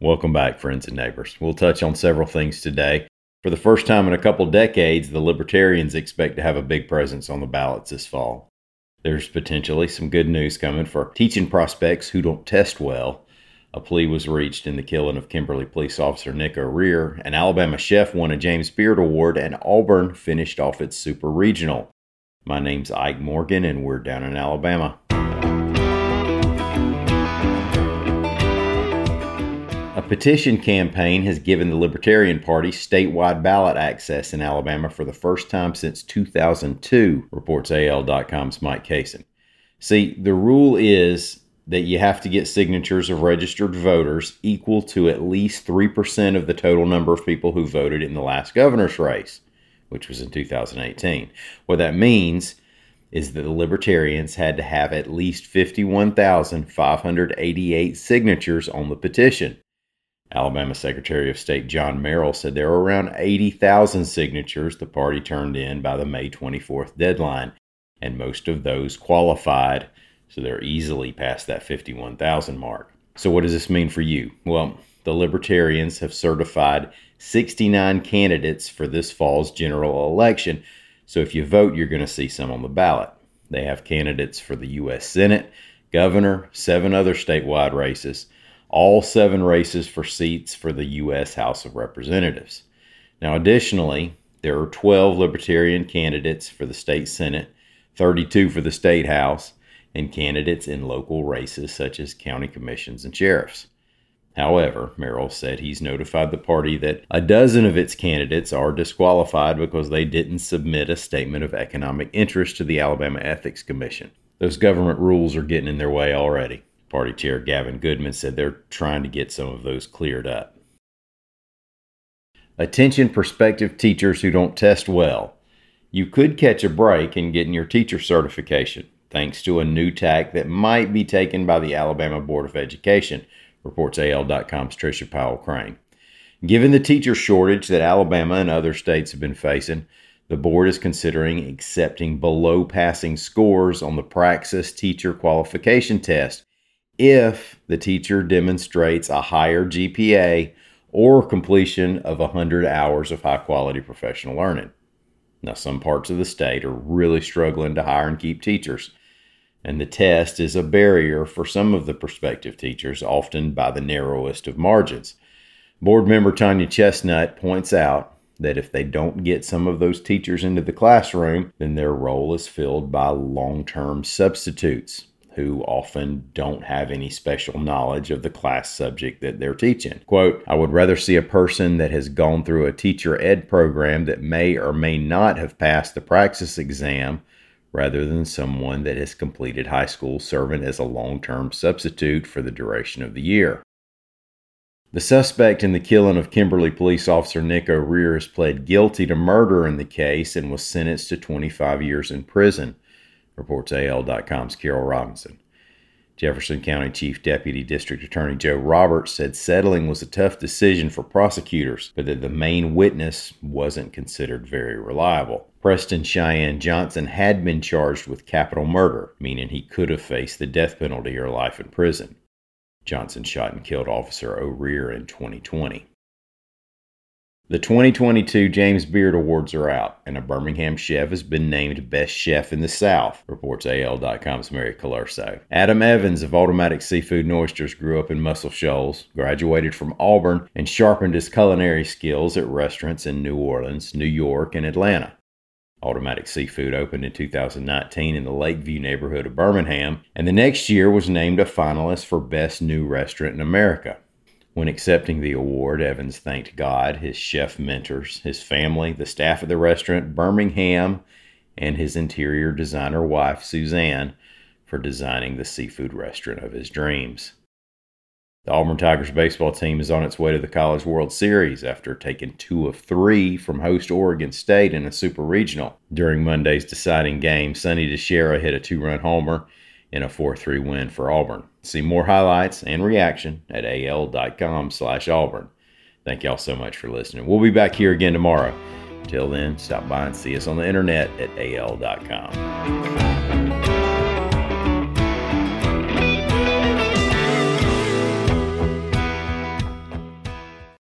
Welcome back, friends and neighbors. We'll touch on several things today. For the first time in a couple decades, the Libertarians expect to have a big presence on the ballots this fall. There's potentially some good news coming for teaching prospects who don't test well. A plea was reached in the killing of Kimberly police officer Nick O'Rear. An Alabama chef won a James Beard Award, and Auburn finished off its super regional. My name's Ike Morgan, and we're down in Alabama. Petition campaign has given the Libertarian Party statewide ballot access in Alabama for the first time since 2002, reports AL.com's Mike Cason. See, the rule is that you have to get signatures of registered voters equal to at least 3% of the total number of people who voted in the last governor's race, which was in 2018. What that means is that the Libertarians had to have at least 51,588 signatures on the petition. Alabama Secretary of State John Merrill said there were around 80,000 signatures the party turned in by the May 24th deadline, and most of those qualified, so they're easily past that 51,000 mark. So, what does this mean for you? Well, the Libertarians have certified 69 candidates for this fall's general election, so if you vote, you're going to see some on the ballot. They have candidates for the U.S. Senate, governor, seven other statewide races all seven races for seats for the U.S. House of Representatives. Now, additionally, there are 12 Libertarian candidates for the state Senate, 32 for the state House, and candidates in local races such as county commissions and sheriffs. However, Merrill said he's notified the party that a dozen of its candidates are disqualified because they didn't submit a statement of economic interest to the Alabama Ethics Commission. Those government rules are getting in their way already. Party Chair Gavin Goodman said they're trying to get some of those cleared up. Attention prospective teachers who don't test well. You could catch a break in getting your teacher certification thanks to a new tack that might be taken by the Alabama Board of Education, reports AL.com's Trisha Powell Crain. Given the teacher shortage that Alabama and other states have been facing, the board is considering accepting below passing scores on the Praxis Teacher Qualification Test if the teacher demonstrates a higher GPA or completion of 100 hours of high quality professional learning. Now, some parts of the state are really struggling to hire and keep teachers, and the test is a barrier for some of the prospective teachers, often by the narrowest of margins. Board member Tonya Chestnut points out that if they don't get some of those teachers into the classroom, then their role is filled by long term substitutes who often don't have any special knowledge of the class subject that they're teaching. Quote, I would rather see a person that has gone through a teacher ed program that may or may not have passed the praxis exam rather than someone that has completed high school serving as a long term substitute for the duration of the year. The suspect in the killing of Kimberly police officer Nick O'Rear pled guilty to murder in the case and was sentenced to 25 years in prison reports AL.com's Carol Robinson. Jefferson County Chief Deputy District Attorney Joe Roberts said settling was a tough decision for prosecutors, but that the main witness wasn't considered very reliable. Preston Cheyenne Johnson had been charged with capital murder, meaning he could have faced the death penalty or life in prison. Johnson shot and killed Officer O'Rear in 2020. The 2022 James Beard Awards are out, and a Birmingham chef has been named Best Chef in the South, reports AL.com's Mary Colurso. Adam Evans of Automatic Seafood and Oysters grew up in Muscle Shoals, graduated from Auburn, and sharpened his culinary skills at restaurants in New Orleans, New York, and Atlanta. Automatic Seafood opened in 2019 in the Lakeview neighborhood of Birmingham, and the next year was named a finalist for Best New Restaurant in America. When accepting the award, Evans thanked God, his chef mentors, his family, the staff at the restaurant, Birmingham, and his interior designer wife, Suzanne, for designing the seafood restaurant of his dreams. The Auburn Tigers baseball team is on its way to the College World Series after taking two of three from host Oregon State in a super regional. During Monday's deciding game, Sonny DiChiara hit a two run homer in a 4-3 win for Auburn. See more highlights and reaction at al.com slash Auburn. Thank y'all so much for listening. We'll be back here again tomorrow. Until then, stop by and see us on the internet at al.com.